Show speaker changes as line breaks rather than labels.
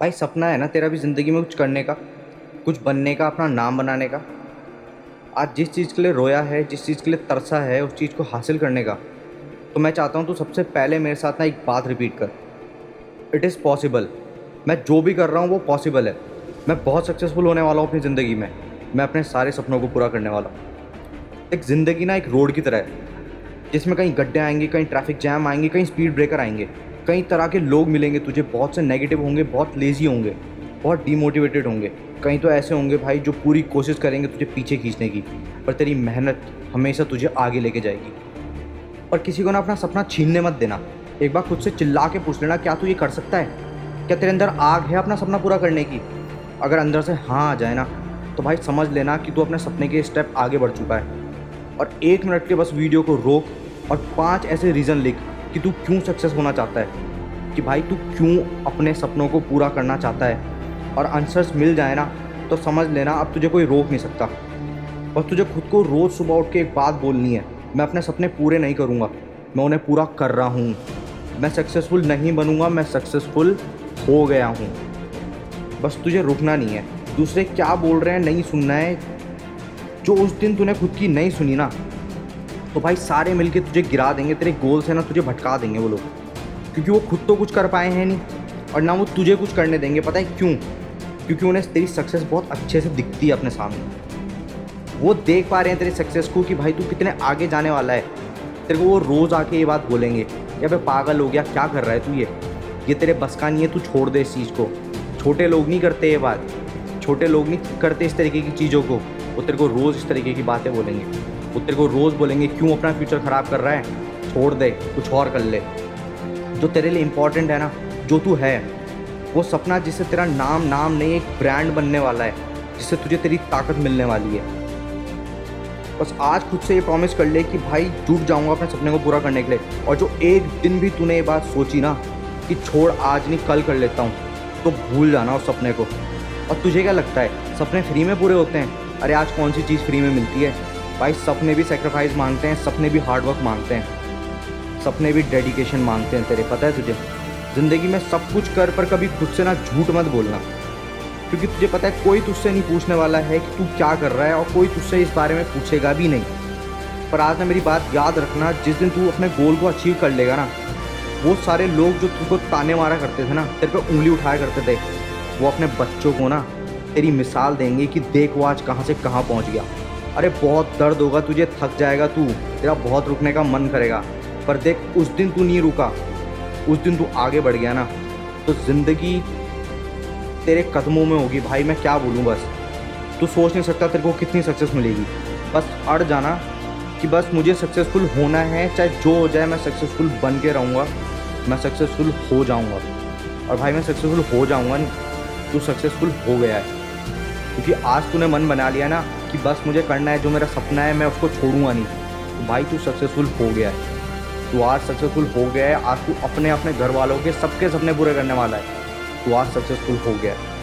भाई सपना है ना तेरा भी ज़िंदगी में कुछ करने का, कुछ बनने का, अपना नाम बनाने का। आज जिस चीज़ के लिए रोया है, जिस चीज़ के लिए तरसा है, उस चीज़ को हासिल करने का तो मैं चाहता हूँ तू सबसे पहले मेरे साथ ना एक बात रिपीट कर। इट इज़ पॉसिबल मैं जो भी कर रहा हूँ वो पॉसिबल है। मैं बहुत सक्सेसफुल होने वाला हूँ अपनी ज़िंदगी में। मैं अपने सारे सपनों को पूरा करने वाला हूँ। एक ज़िंदगी ना एक रोड की तरह है, जिसमें कहीं गड्ढे आएँगे, कहीं ट्रैफ़िक जैम आएँगे, कहीं स्पीड ब्रेकर आएँगे। कई तरह के लोग मिलेंगे तुझे, बहुत से नेगेटिव होंगे, बहुत लेज़ी होंगे, बहुत डीमोटिवेटेड होंगे। कहीं तो ऐसे होंगे भाई जो पूरी कोशिश करेंगे तुझे पीछे खींचने की, पर तेरी मेहनत हमेशा तुझे आगे लेके जाएगी। और किसी को ना अपना सपना छीनने मत देना। एक बार खुद से चिल्ला के पूछ लेना, क्या तू ये कर सकता है? क्या तेरे अंदर आग है अपना सपना पूरा करने की? अगर अंदर से हाँ आ जाए ना तो भाई समझ लेना कि तू अपने सपने के स्टेप आगे बढ़ चुका है। और एक मिनट के बस वीडियो को रोक और पाँच ऐसे रीज़न लिख कि तू क्यों सक्सेस होना चाहता है? कि भाई तू क्यों अपने सपनों को पूरा करना चाहता है? और आंसर्स मिल जाए ना तो समझ लेना, अब तुझे कोई रोक नहीं सकता। बस तुझे खुद को रोज़ सुबह उठ के एक बात बोलनी है, मैं अपने सपने पूरे नहीं करूँगा। मैं उन्हें पूरा कर रहा हूँ। मैं सक्सेसफुल नहीं बनूँगा, मैं सक्सेसफुल हो गया हूँ। बस तुझे रुकना नहीं है। दूसरे क्या बोल रहे हैं, नहीं सुनना है। जो उस दिन तूने खुद की नहीं सुनी ना तो भाई सारे मिलके तुझे गिरा देंगे, तेरे गोल से ना तुझे भटका देंगे वो लोग। क्योंकि वो खुद तो कुछ कर पाए हैं नहीं, और ना वो तुझे कुछ करने देंगे, पता है क्यों? क्योंकि उन्हें तेरी सक्सेस बहुत अच्छे से दिखती है अपने सामने। वो देख पा रहे हैं तेरी सक्सेस को कि भाई तू कितने आगे जाने वाला है। तेरे को वो रोज़ आके ये बात बोलेंगे या भाई पागल हो गया, क्या कर रहा है तू ये? ये तेरे बस का नहीं है, तू छोड़ दे इस चीज़ को। छोटे लोग नहीं करते ये बात। छोटे लोग नहीं करते इस तरीके की चीज़ों को। वो तेरे को रोज़ इस तरीके की बातें बोलेंगे। वो तेरे को रोज़ बोलेंगे, क्यों अपना फ्यूचर ख़राब कर रहा है? छोड़ दे, कुछ और कर ले। जो तेरे लिए इम्पोर्टेंट है ना, जो तू है, वो सपना जिससे तेरा नाम नाम नहीं, एक ब्रांड बनने वाला है, जिससे तुझे तेरी ताकत मिलने वाली है। बस आज खुद से ये प्रॉमिस कर ले कि भाई जुट जाऊँगा अपने सपने को पूरा करने के लिए। और जो एक दिन भी तूने ये बात सोची ना, कि छोड़, आज नहीं, कल कर लेता हूँ तो भूल जाना उस सपने को। और तुझे क्या लगता है, सपने फ्री में पूरे होते हैं? अरे आज कौन सी चीज़ फ्री में मिलती है? भाई, सपने भी सेक्रीफाइस मांगते हैं, सपने भी हार्डवर्क मांगते हैं। सपने भी डेडिकेशन मांगते हैं तेरे, पता है तुझे? ज़िंदगी में सब कुछ कर, पर कभी खुद से ना झूठ मत बोलना। क्योंकि तुझे पता है, कोई तुझसे नहीं पूछने वाला है कि तू क्या कर रहा है और कोई तुझसे इस बारे में पूछेगा भी नहीं। पर आज ना मेरी बात याद रखना, जिस दिन तू अपने गोल को अचीव कर लेगा ना, वो सारे लोग जो तुझको ताने मारा करते थे ना, तेरे पे उंगली उठाया करते थे, वो अपने बच्चों को ना तेरी मिसाल देंगे कि देख वो आज कहाँ से कहाँ पहुँच गया। अरे बहुत दर्द होगा, तुझे थक जाएगा तू, तेरा बहुत रुकने का मन करेगा। पर देख, उस दिन तू नहीं रुका। उस दिन तू आगे बढ़ गया ना तो ज़िंदगी तेरे कदमों में होगी। भाई, मैं क्या बोलूँ बस? तू सोच नहीं सकता तेरे को कितनी सक्सेस मिलेगी। बस अड़ जाना कि बस मुझे सक्सेसफुल होना है, चाहे जो हो जाए, मैं सक्सेसफुल बन के रहूँगा। मैं सक्सेसफुल हो जाऊँगा। और भाई, मैं सक्सेसफुल हो जाऊँगा तू सक्सेसफुल हो गया है। क्योंकि आज तूने मन बना लिया ना कि बस मुझे करना है, जो मेरा सपना है, मैं उसको छोड़ूँगा नहीं। तो भाई, तू सक्सेसफुल हो गया है। तू आज सक्सेसफुल हो गया है, आज तू अपने अपने घर वालों के सबके सपने पूरे करने वाला है। तू आज सक्सेसफुल हो गया है।